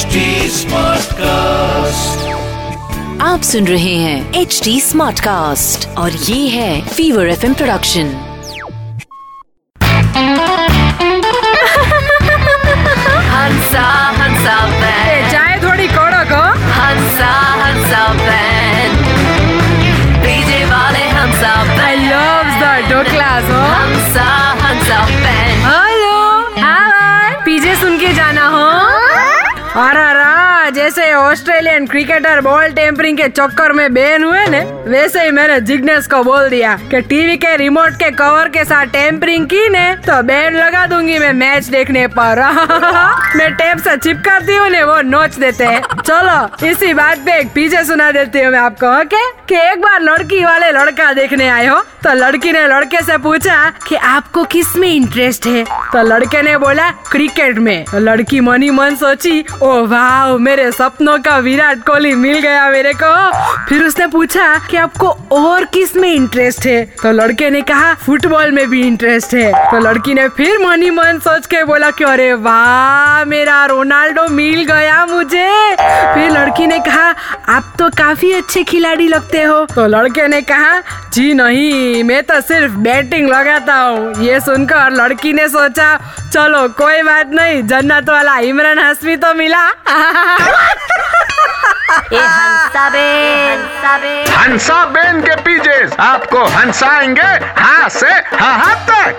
HD Smartcast. आप सुन रहे हैं एच डी स्मार्ट कास्ट और ये है फीवर एफ़ प्रोडक्शन हंसा हंसा बैन चाय थोड़ी कड़क हो हंसा हंसा बैन डीजे वाले हंसा आई लव द हो हंसा हंसा बैन हेलो हाय पीजे सुन के जाना अरे जैसे ऑस्ट्रेलियन क्रिकेटर बॉल टेम्परिंग के चक्कर में बैन हुए ने, वैसे ही मैंने जिग्नेश को बोल दिया कि टीवी के रिमोट के कवर के साथ टेम्परिंग की ने तो बैन लगा दूँगी मैं मैच देखने पर। मैं टेप से चिपकाती हूँ ने, वो नोच देते हैं। चलो, इसी बात पे एक पीछे सुना देती हूँ मैं आपको ओके कि एक बार लड़की वाले लड़का देखने आए हो तो लड़की ने लड़के से पूछा कि आपको किसमें इंटरेस्ट है? तो लड़के ने बोला, क्रिकेट में। तो लड़की मनी मन सोची, ओ वाह मेरे सपनों का विराट कोहली मिल गया मेरे को। फिर उसने पूछा कि आपको और किसमें इंटरेस्ट है? तो लड़के ने कहा, फुटबॉल में भी इंटरेस्ट है। तो लड़की ने फिर मनी मन सोच के बोला कि, अरे वाह, मेरा रोनाल्डो मिल गया मुझे। लड़की ने कहा आप तो काफ़ी अच्छे खिलाड़ी लगते हो। तो लड़के ने कहा जी नहीं मैं तो सिर्फ़ बैटिंग लगाता हूँ। ये सुनकर लड़की ने सोचा चलो कोई बात नहीं जन्नत वाला इमरान हाशमी तो मिला। हंसा बैन के पीछे आपको हंसाएँगे हाँ से हाँ तक।